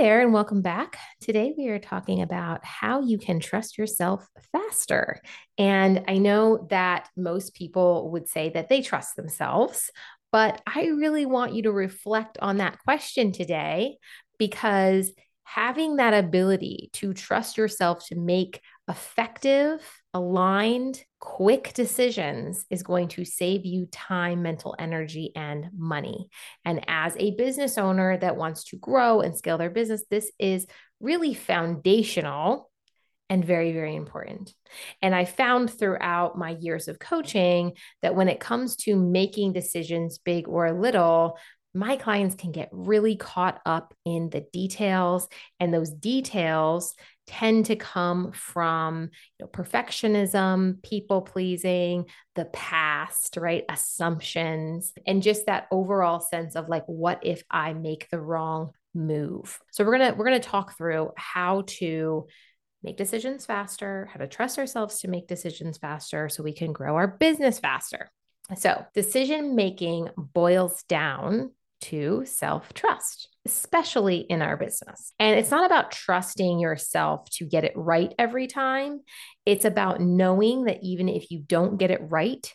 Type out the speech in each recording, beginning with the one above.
There, and welcome back. Today, we are talking about how you can trust yourself faster. And I know that most people would say that they trust themselves, but I really want you to reflect on that question today because having that ability to trust yourself to make effective, aligned, quick decisions is going to save you time, mental energy, and money. And as a business owner that wants to grow and scale their business, this is really foundational and very, very important. And I found throughout my years of coaching that when it comes to making decisions, big or little, my clients can get really caught up in the details, and those details tend to come from you know, perfectionism, people pleasing, the past, right? Assumptions, and just that overall sense of like, what if I make the wrong move? So we're gonna we're gonna talk through how to make decisions faster, how to trust ourselves to make decisions faster so we can grow our business faster. So, decision making boils down to self trust, especially in our business. And it's not about trusting yourself to get it right every time. It's about knowing that even if you don't get it right,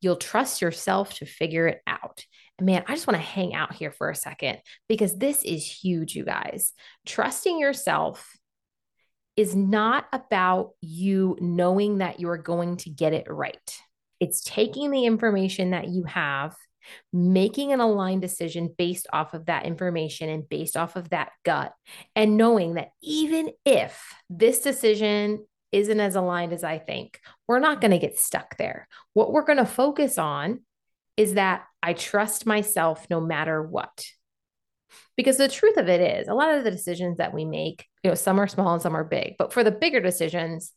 you'll trust yourself to figure it out. And man, I just want to hang out here for a second because this is huge, you guys. Trusting yourself is not about you knowing that you're going to get it right. It's taking the information that you have making an aligned decision based off of that information and based off of that gut, and knowing that even if this decision isn't as aligned as I think, we're not going to get stuck there. What we're going to focus on is that I trust myself no matter what. Because the truth of it is, a lot of the decisions that we make, you know, some are small and some are big, but for the bigger decisions,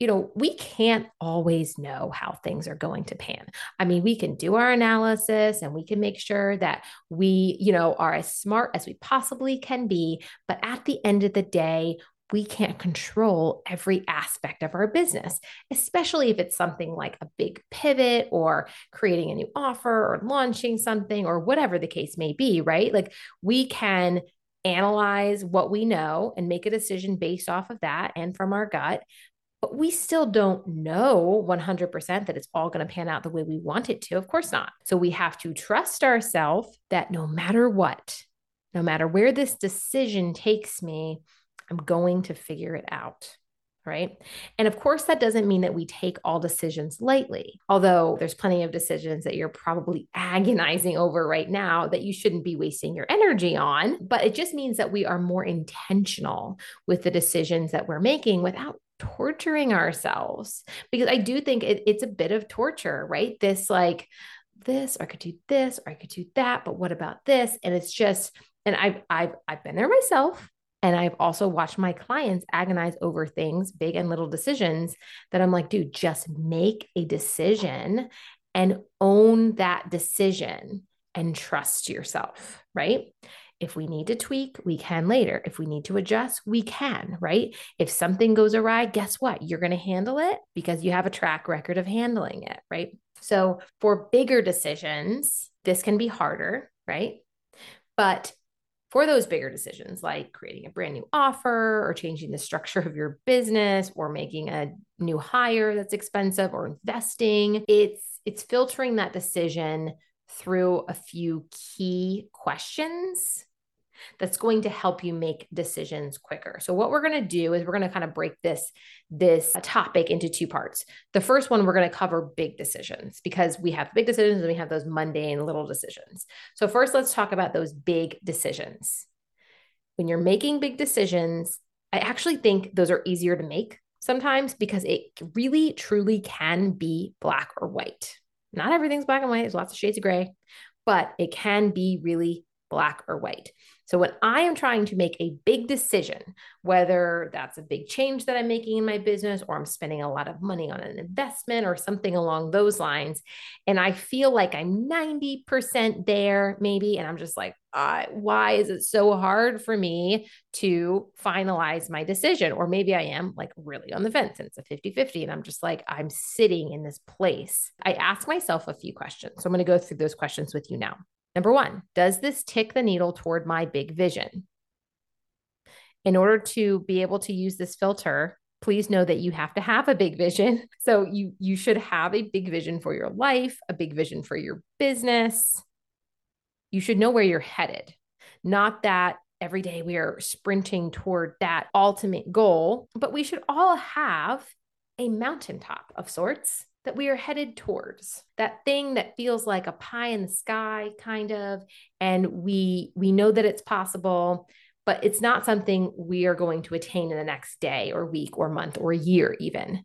you know, we can't always know how things are going to pan. I mean, we can do our analysis and we can make sure that we, you know, are as smart as we possibly can be. But at the end of the day, we can't control every aspect of our business, especially if it's something like a big pivot or creating a new offer or launching something or whatever the case may be, right? Like we can analyze what we know and make a decision based off of that and from our gut but we still don't know 100% that it's all going to pan out the way we want it to. Of course not. So we have to trust ourselves that no matter what, no matter where this decision takes me, I'm going to figure it out. Right. And of course, that doesn't mean that we take all decisions lightly, although there's plenty of decisions that you're probably agonizing over right now that you shouldn't be wasting your energy on. But it just means that we are more intentional with the decisions that we're making without torturing ourselves because I do think it, it's a bit of torture, right? This like this, or I could do this, or I could do that, but what about this? And it's just, and I've I've I've been there myself. And I've also watched my clients agonize over things, big and little decisions that I'm like, dude, just make a decision and own that decision and trust yourself, right? If we need to tweak, we can later. If we need to adjust, we can, right? If something goes awry, guess what? You're going to handle it because you have a track record of handling it, right? So for bigger decisions, this can be harder, right? But for those bigger decisions, like creating a brand new offer or changing the structure of your business or making a new hire that's expensive or investing, it's it's filtering that decision through a few key questions that's going to help you make decisions quicker. So what we're going to do is we're going to kind of break this this topic into two parts. The first one we're going to cover big decisions because we have big decisions and we have those mundane little decisions. So first let's talk about those big decisions. When you're making big decisions, I actually think those are easier to make sometimes because it really truly can be black or white. Not everything's black and white, there's lots of shades of gray, but it can be really black or white. So when I am trying to make a big decision, whether that's a big change that I'm making in my business or I'm spending a lot of money on an investment or something along those lines, and I feel like I'm 90% there maybe, and I'm just like, uh, why is it so hard for me to finalize my decision? Or maybe I am like really on the fence and it's a 50 50, and I'm just like, I'm sitting in this place. I ask myself a few questions. So I'm going to go through those questions with you now. Number one, does this tick the needle toward my big vision? In order to be able to use this filter, please know that you have to have a big vision. So you you should have a big vision for your life, a big vision for your business. You should know where you're headed. Not that every day we are sprinting toward that ultimate goal, but we should all have a mountaintop of sorts that we are headed towards that thing that feels like a pie in the sky kind of and we we know that it's possible but it's not something we are going to attain in the next day or week or month or year even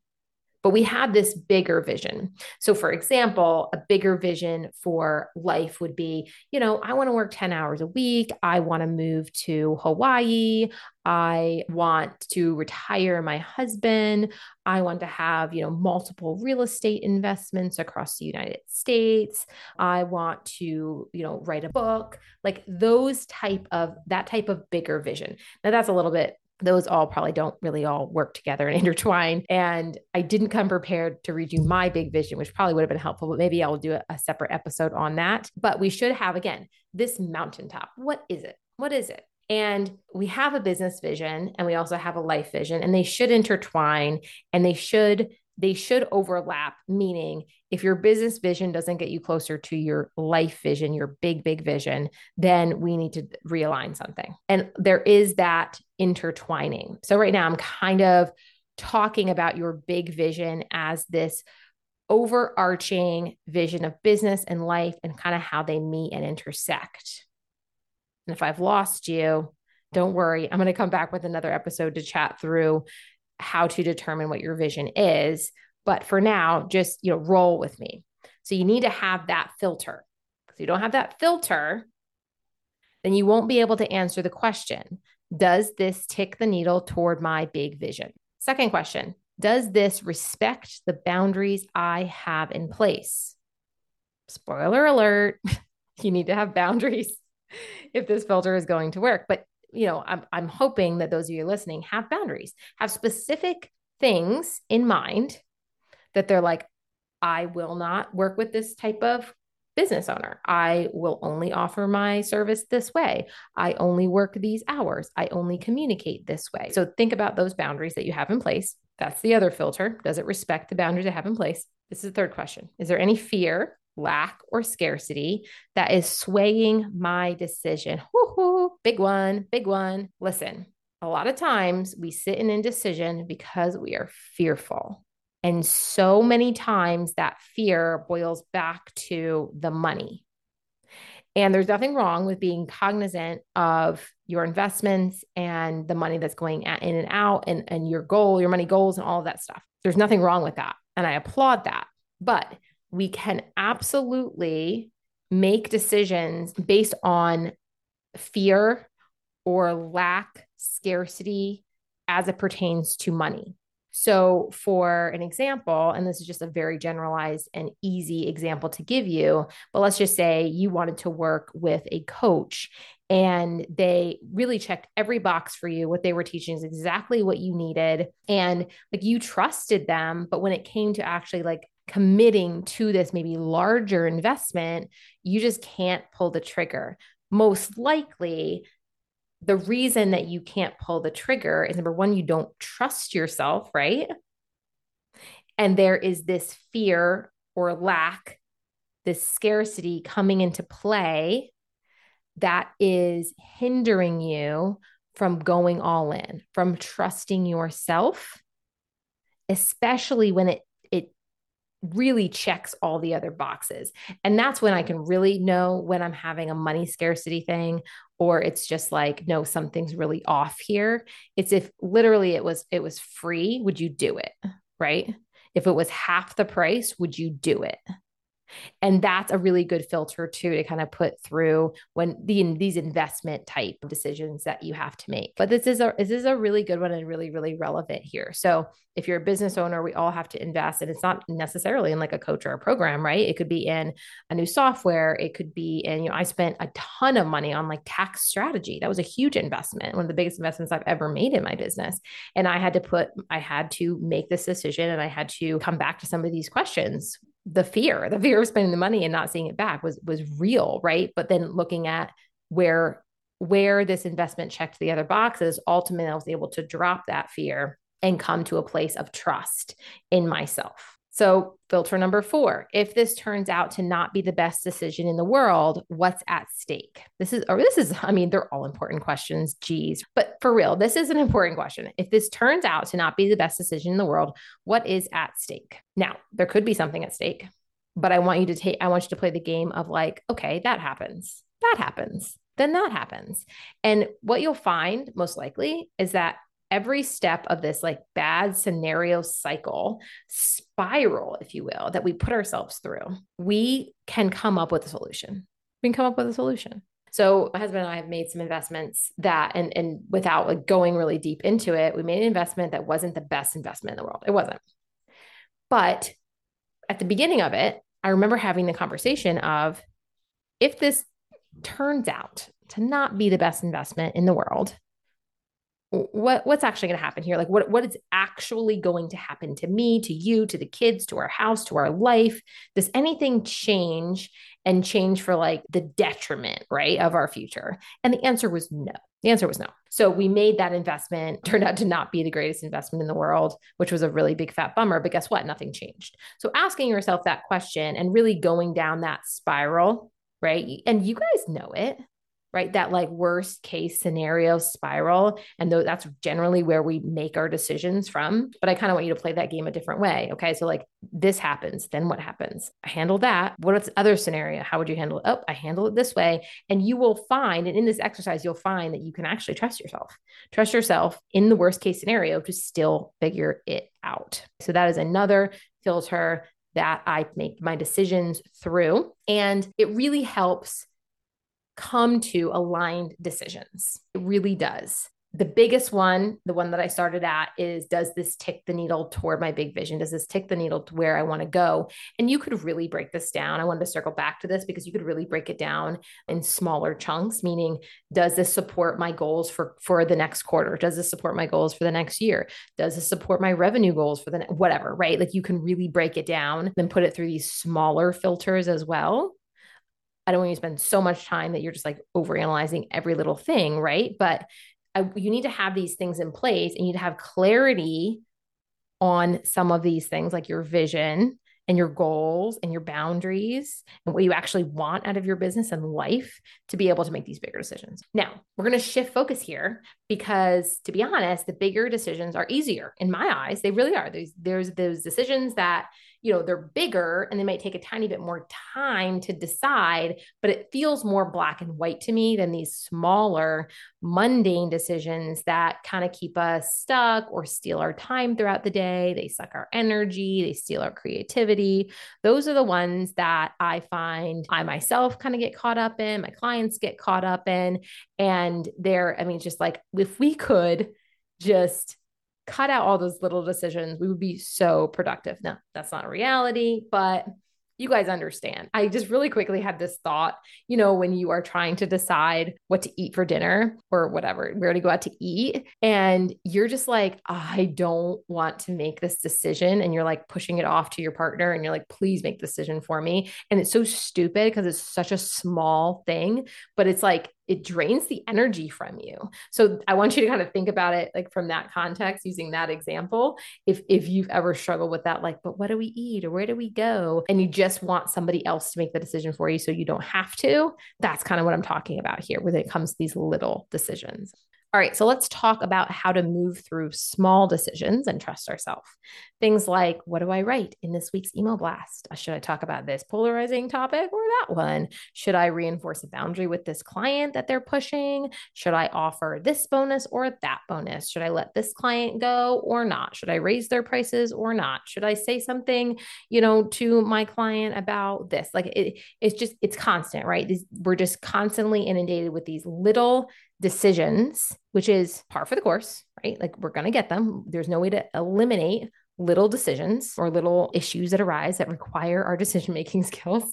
but we have this bigger vision. So, for example, a bigger vision for life would be, you know, I want to work 10 hours a week. I want to move to Hawaii. I want to retire my husband. I want to have, you know, multiple real estate investments across the United States. I want to, you know, write a book. Like those type of that type of bigger vision. Now that's a little bit those all probably don't really all work together and intertwine. And I didn't come prepared to read you my big vision, which probably would have been helpful, but maybe I'll do a, a separate episode on that. But we should have, again, this mountaintop. What is it? What is it? And we have a business vision and we also have a life vision, and they should intertwine and they should they should overlap, meaning if your business vision doesn't get you closer to your life vision, your big, big vision, then we need to realign something. And there is that intertwining. So, right now, I'm kind of talking about your big vision as this overarching vision of business and life and kind of how they meet and intersect. And if I've lost you, don't worry. I'm going to come back with another episode to chat through how to determine what your vision is. But for now, just you know, roll with me. So you need to have that filter. If you don't have that filter, then you won't be able to answer the question Does this tick the needle toward my big vision? Second question Does this respect the boundaries I have in place? Spoiler alert, you need to have boundaries if this filter is going to work. But you know, I'm, I'm hoping that those of you listening have boundaries, have specific things in mind that they're like, I will not work with this type of business owner. I will only offer my service this way. I only work these hours. I only communicate this way. So think about those boundaries that you have in place. That's the other filter. Does it respect the boundaries I have in place? This is the third question. Is there any fear lack, or scarcity that is swaying my decision. Woo-hoo, big one, big one. Listen, a lot of times we sit in indecision because we are fearful. And so many times that fear boils back to the money. And there's nothing wrong with being cognizant of your investments and the money that's going in and out and, and your goal, your money goals, and all of that stuff. There's nothing wrong with that. And I applaud that. But we can absolutely make decisions based on fear or lack, scarcity as it pertains to money. So, for an example, and this is just a very generalized and easy example to give you, but let's just say you wanted to work with a coach and they really checked every box for you. What they were teaching is exactly what you needed. And like you trusted them. But when it came to actually like committing to this maybe larger investment, you just can't pull the trigger. Most likely, the reason that you can't pull the trigger is number one, you don't trust yourself, right? And there is this fear or lack, this scarcity coming into play that is hindering you from going all in, from trusting yourself, especially when it really checks all the other boxes. And that's when I can really know when I'm having a money scarcity thing or it's just like no something's really off here. It's if literally it was it was free, would you do it? Right? If it was half the price, would you do it? And that's a really good filter too to kind of put through when the these investment type decisions that you have to make. But this is a this is a really good one and really really relevant here. So if you're a business owner, we all have to invest, and it's not necessarily in like a coach or a program, right? It could be in a new software. It could be in you know I spent a ton of money on like tax strategy. That was a huge investment, one of the biggest investments I've ever made in my business, and I had to put I had to make this decision, and I had to come back to some of these questions the fear, the fear of spending the money and not seeing it back was was real, right? But then looking at where where this investment checked the other boxes, ultimately I was able to drop that fear and come to a place of trust in myself. So, filter number four if this turns out to not be the best decision in the world, what's at stake? This is, or this is, I mean, they're all important questions, geez. But for real, this is an important question. If this turns out to not be the best decision in the world, what is at stake? Now, there could be something at stake, but I want you to take, I want you to play the game of like, okay, that happens. That happens. Then that happens. And what you'll find most likely is that every step of this like bad scenario cycle spiral if you will that we put ourselves through we can come up with a solution we can come up with a solution so my husband and I have made some investments that and and without like going really deep into it, we made an investment that wasn't the best investment in the world. It wasn't. But at the beginning of it, I remember having the conversation of if this turns out to not be the best investment in the world, what what's actually going to happen here? Like what what is actually going to happen to me to you to the kids to our house to our life? Does anything change and change for like the detriment right of our future? And the answer was no. The answer was no. So we made that investment turned out to not be the greatest investment in the world which was a really big fat bummer but guess what? Nothing changed. So asking yourself that question and really going down that spiral right? And you guys know it right? That like worst case scenario spiral. And though that's generally where we make our decisions from. But I kind of want you to play that game a different way. Okay. So like this happens, then what happens? I handle that. What's the other scenario? How would you handle it? Oh, I handle it this way. And you will find, and in this exercise, you'll find that you can actually trust yourself. Trust yourself in the worst case scenario to still figure it out. So that is another filter that I make my decisions through. And it really helps come to aligned decisions. It really does. The biggest one, the one that I started at, is does this tick the needle toward my big vision? Does this tick the needle to where I want to go? And you could really break this down. I wanted to circle back to this because you could really break it down in smaller chunks, meaning, does this support my goals for, for the next quarter? Does this support my goals for the next year? Does this support my revenue goals for the ne- whatever, right? Like you can really break it down, then put it through these smaller filters as well I don't want you to spend so much time that you're just like overanalyzing every little thing, right? But I, you need to have these things in place and you need to have clarity on some of these things, like your vision and your goals and your boundaries and what you actually want out of your business and life to be able to make these bigger decisions. Now, we're going to shift focus here because to be honest, the bigger decisions are easier in my eyes. They really are. There's there's those decisions that you know they're bigger and they might take a tiny bit more time to decide but it feels more black and white to me than these smaller mundane decisions that kind of keep us stuck or steal our time throughout the day. They suck our energy. They steal our creativity. Those are the ones that i find i myself kind of get caught up in my clients get caught up in and they're i mean just like if we could just cut out all those little decisions, we would be so productive. Now, that's not reality, but you guys understand. I just really quickly had this thought, you know, when you are trying to decide what to eat for dinner or whatever, where to go out to eat, and you're just like, I don't want to make this decision. And you're like pushing it off to your partner and you're like, please make the decision for me. And it's so stupid because it's such a small thing, but it's like, it drains the energy from you. So I want you to kind of think about it like from that context using that example. If if you've ever struggled with that like but what do we eat or where do we go and you just want somebody else to make the decision for you so you don't have to, that's kind of what I'm talking about here when it comes to these little decisions. All right, so let's talk about how to move through small decisions and trust ourselves. Things like what do I write in this week's email blast? Uh, should I talk about this polarizing topic or that one? Should I reinforce a boundary with this client that they're pushing? Should I offer this bonus or that bonus? Should I let this client go or not? Should I raise their prices or not? Should I say something, you know, to my client about this? Like it, it's just it's constant, right? we're just constantly inundated with these little decisions, which is par for the course, right? Like we're going to get them. There's no way to eliminate little decisions or little issues that arise that require our decision making skills.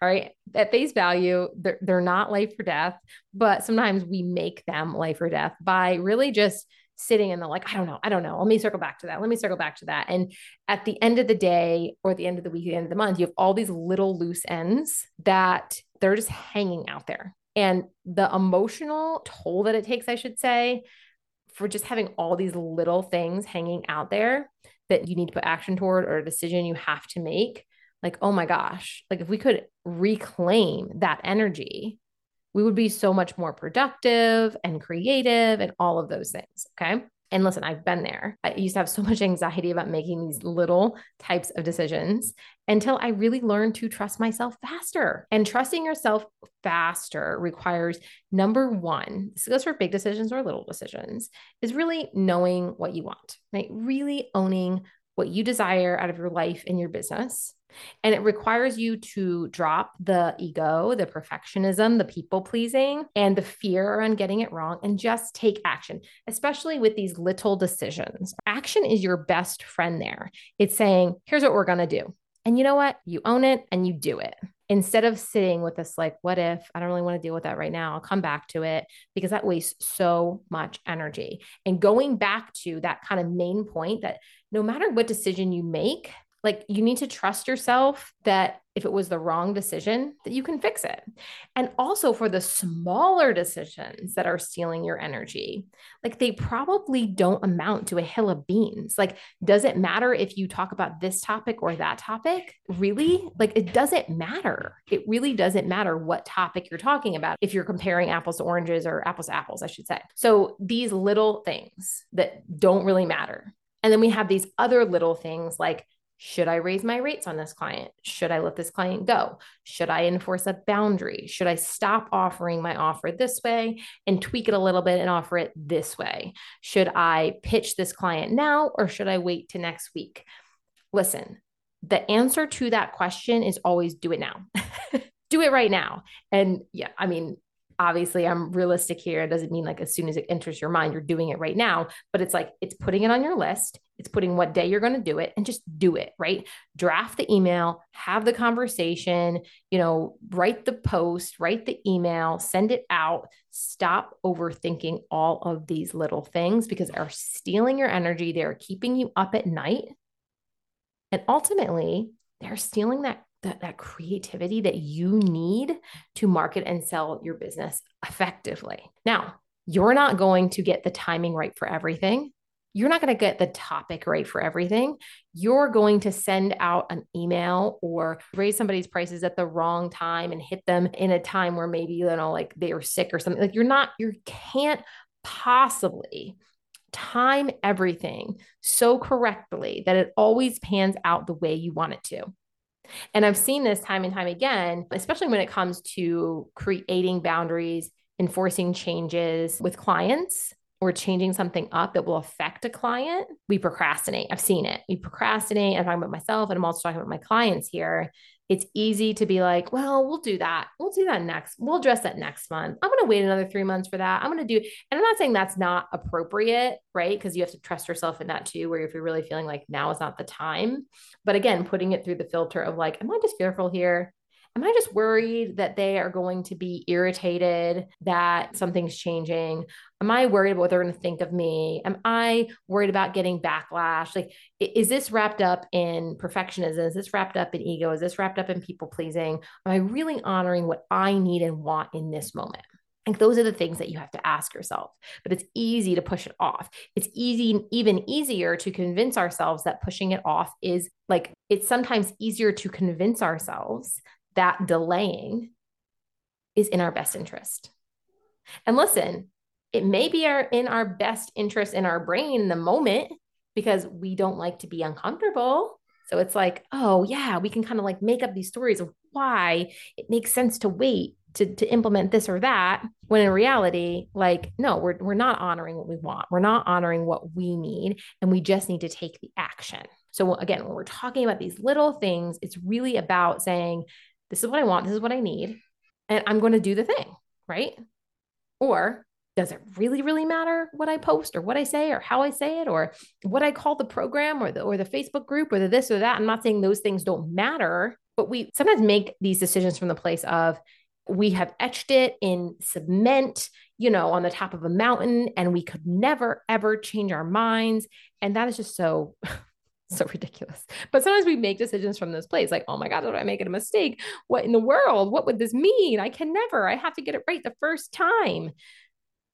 All right. At face value, they're, they're not life or death, but sometimes we make them life or death by really just sitting in the like, I don't know, I don't know. Let me circle back to that. Let me circle back to that. And at the end of the day or the end of the week, the end of the month, you have all these little loose ends that they're just hanging out there and the emotional toll that it takes, I should say, for just having all these little things hanging out there that you need to put action toward or a decision you have to make. Like, oh my gosh, like if we could reclaim that energy, we would be so much more productive and creative and all of those things. Okay. And listen, I've been there. I used to have so much anxiety about making these little types of decisions until I really learned to trust myself faster. And trusting yourself faster requires number one, this goes for big decisions or little decisions, is really knowing what you want, right? Really owning what you desire out of your life and your business and it requires you to drop the ego, the perfectionism, the people pleasing, and the fear around getting it wrong and just take action, especially with these little decisions. Action is your best friend there. It's saying, here's what we're going to do. And you know what? You own it and you do it. Instead of sitting with this, like, what if I don't really want to deal with that right now? I'll come back to it because that wastes so much energy. And going back to that kind of main point that no matter what decision you make, like you need to trust yourself that if it was the wrong decision that you can fix it. And also for the smaller decisions that are stealing your energy like they probably don't amount to a hill of beans. Like does it matter if you talk about this topic or that topic? Really? Like it doesn't matter. It really doesn't matter what topic you're talking about if you're comparing apples to oranges or apples to apples i should say. So these little things that don't really matter. And then we have these other little things like should I raise my rates on this client? Should I let this client go? Should I enforce a boundary? Should I stop offering my offer this way and tweak it a little bit and offer it this way? Should I pitch this client now or should I wait to next week? Listen, the answer to that question is always do it now. do it right now. And yeah, I mean, obviously I'm realistic here. It doesn't mean like as soon as it enters your mind, you're doing it right now, but it's like it's putting it on your list. It's putting what day you're going to do it and just do it, right? Draft the email, have the conversation, you know, write the post, write the email, send it out. Stop overthinking all of these little things because they're stealing your energy. They're keeping you up at night. And ultimately, they're stealing that that, that creativity that you need to market and sell your business effectively. Now, you're not going to get the timing right for everything. You're not going to get the topic right for everything. You're going to send out an email or raise somebody's prices at the wrong time and hit them in a time where maybe, you know, like they are sick or something. Like you're not, you can't possibly time everything so correctly that it always pans out the way you want it to. And I've seen this time and time again, especially when it comes to creating boundaries, enforcing changes with clients or changing something up that will affect a client, we procrastinate. I've seen it. We procrastinate. I'm talking about myself and I'm also talking about my clients here it's easy to be like, well, we'll do that. We'll do that next. We'll address that next month. I'm going to wait another three months for that. I'm going to do, and I'm not saying that's not appropriate, right? Because you have to trust yourself in that too, where if you're really feeling like now is not the time. But again, putting it through the filter of like, am I just fearful here? Am I just worried that they are going to be irritated that something's changing? Am I worried about what they're going to think of me? Am I worried about getting backlash? Like, is this wrapped up in perfectionism? Is this wrapped up in ego? Is this wrapped up in people pleasing? Am I really honoring what I need and want in this moment? Like those are the things that you have to ask yourself. But it's easy to push it off. It's easy, even easier to convince ourselves that pushing it off is like, it's sometimes easier to convince ourselves that delaying is in our best interest. And listen, it may be our in our best interest in our brain in the moment because we don't like to be uncomfortable. So it's like, oh yeah, we can kind of like make up these stories of why it makes sense to wait to, to implement this or that when in reality like no we're, we're not honoring what we want we're not honoring what we need and we just need to take the action so again when we're talking about these little things it's really about saying this is what i want this is what i need and i'm going to do the thing right? Or does it really really matter what i post or what i say or how i say it or what i call the program or the or the facebook group or the this or that? I'm not saying those things don't matter but we sometimes make these decisions from the place of we have etched it in cement you know on the top of a mountain and we could never ever change our minds. And that is just so so ridiculous. But sometimes we make decisions from this place like, oh my God, did I make a mistake? What in the world? What would this mean? I can never. I have to get it right the first time.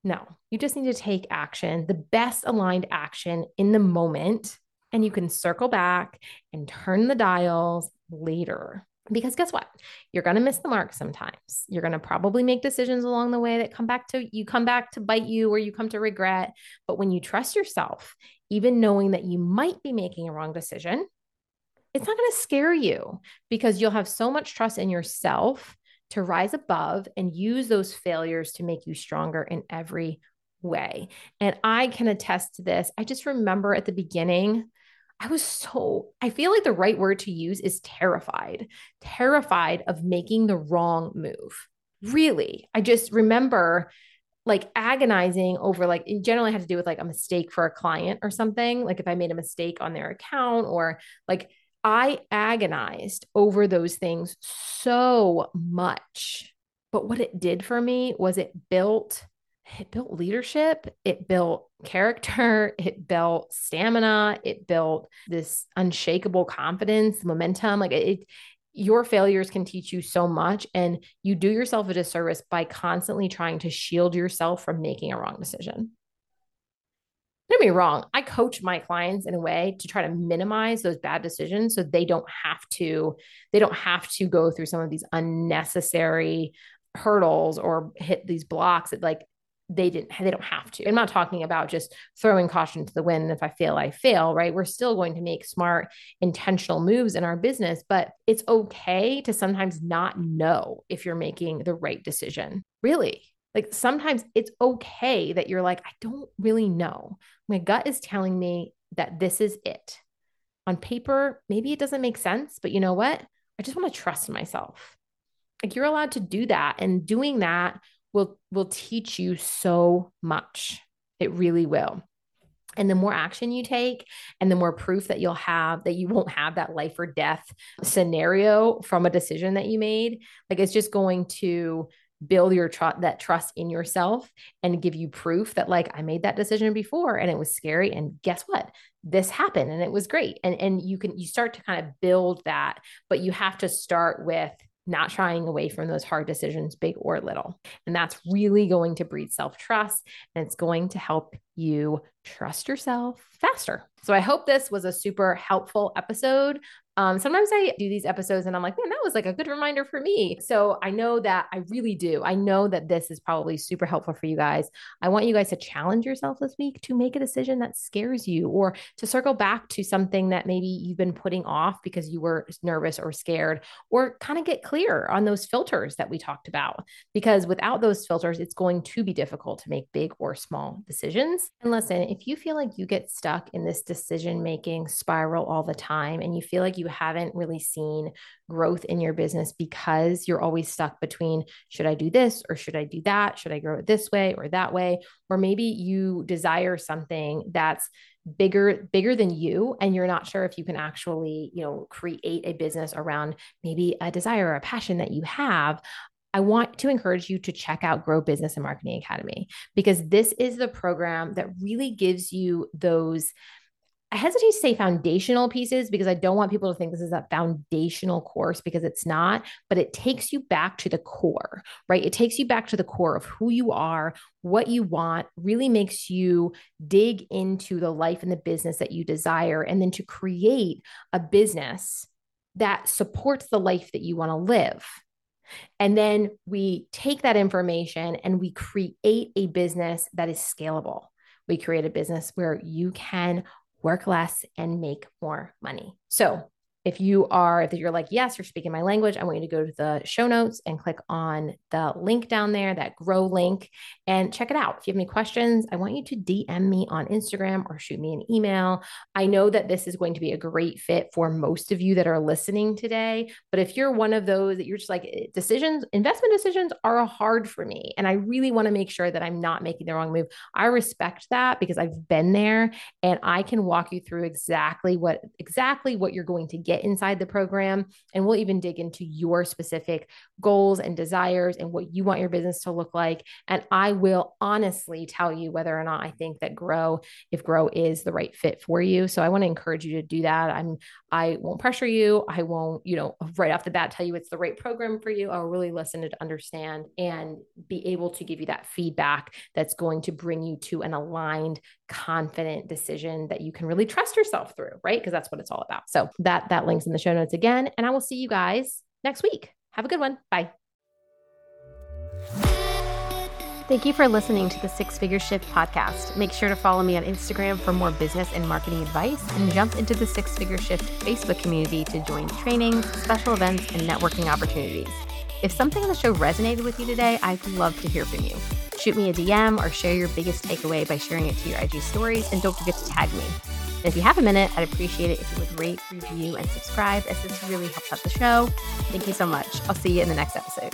No, you just need to take action, the best aligned action in the moment. And you can circle back and turn the dials later. Because guess what? You're going to miss the mark sometimes. You're going to probably make decisions along the way that come back to you come back to bite you or you come to regret. But when you trust yourself, even knowing that you might be making a wrong decision, it's not going to scare you because you'll have so much trust in yourself to rise above and use those failures to make you stronger in every way. And I can attest to this. I just remember at the beginning, I was so, I feel like the right word to use is terrified, terrified of making the wrong move. Really. I just remember like agonizing over like it generally had to do with like a mistake for a client or something like if i made a mistake on their account or like I agonized over those things so much. But what it did for me was it built it built leadership, it built character, it built stamina, it built this unshakable confidence, momentum. Like it, your failures can teach you so much and you do yourself a disservice by constantly trying to shield yourself from making a wrong decision don't me wrong, I coach my clients in a way to try to minimize those bad decisions so they don't have to they don't have to go through some of these unnecessary hurdles or hit these blocks that like they didn't they don't have to. I'm not talking about just throwing caution to the wind if I fail I fail, right? We're still going to make smart intentional moves in our business, but it's okay to sometimes not know if you're making the right decision. Really. Like sometimes it's okay that you're like, I don't really know. My gut is telling me that this is it. On paper, maybe it doesn't make sense, but you know what? I just want to trust myself. Like you're allowed to do that. And doing that will will teach you so much. It really will. And the more action you take, and the more proof that you'll have that you won't have that life or death scenario from a decision that you made, like it's just going to build your trust that trust in yourself and give you proof that like I made that decision before and it was scary and guess what this happened and it was great and and you can you start to kind of build that but you have to start with not shying away from those hard decisions, big or little. And that's really going to breed self trust and it's going to help you trust yourself faster. So I hope this was a super helpful episode. Um, sometimes I do these episodes and I'm like, man, that was like a good reminder for me. So I know that I really do. I know that this is probably super helpful for you guys. I want you guys to challenge yourself this week to make a decision that scares you or to circle back to something that maybe you've been putting off because you were nervous or scared, or kind of get clear on those filters that we talked about. Because without those filters, it's going to be difficult to make big or small decisions. And listen, if you feel like you get stuck in this decision making spiral all the time and you feel like you you haven't really seen growth in your business because you're always stuck between should I do this or should I do that? Should I grow it this way or that way? Or maybe you desire something that's bigger bigger than you and you're not sure if you can actually you know create a business around maybe a desire or a passion that you have I want to encourage you to check out Grow Business and Marketing Academy because this is the program that really gives you those I hesitate to say foundational pieces because I don't want people to think this is a foundational course because it's not, but it takes you back to the core, right? It takes you back to the core of who you are, what you want, really makes you dig into the life and the business that you desire, and then to create a business that supports the life that you want to live. And then we take that information and we create a business that is scalable. We create a business where you can work less and make more money. So, if you are, if you're like, yes, you're speaking my language, I want you to go to the show notes and click on the link down there, that grow link, and check it out. If you have any questions, I want you to DM me on Instagram or shoot me an email. I know that this is going to be a great fit for most of you that are listening today. But if you're one of those that you're just like, eh, decisions, investment decisions are hard for me. And I really want to make sure that I'm not making the wrong move. I respect that because I've been there and I can walk you through exactly what, exactly what you're going to get get inside the program. And we'll even dig into your specific goals and desires and what you want your business to look like. And I will honestly tell you whether or not I think that Grow, if Grow is the right fit for you. So I want to encourage you to do that. I'm, I won't pressure you. I won't, you know, right off the bat tell you it's the right program for you. I'll really listen to understand and be able to give you that feedback that's going to bring you to an aligned, confident decision that you can really trust yourself through, right? Because that's what it's all about. So that that links in the show notes again. And I will see you guys next week. Have a good one. Bye. Thank you for listening to the Six Figure Shift podcast. Make sure to follow me on Instagram for more business and marketing advice and jump into the Six Figure Shift Facebook community to join trainings, special events, and networking opportunities. If something in the show resonated with you today, I'd love to hear from you. Shoot me a DM or share your biggest takeaway by sharing it to your IG stories, and don't forget to tag me. And if you have a minute, I'd appreciate it if you would rate, review, and subscribe, as this really helps out the show. Thank you so much. I'll see you in the next episode.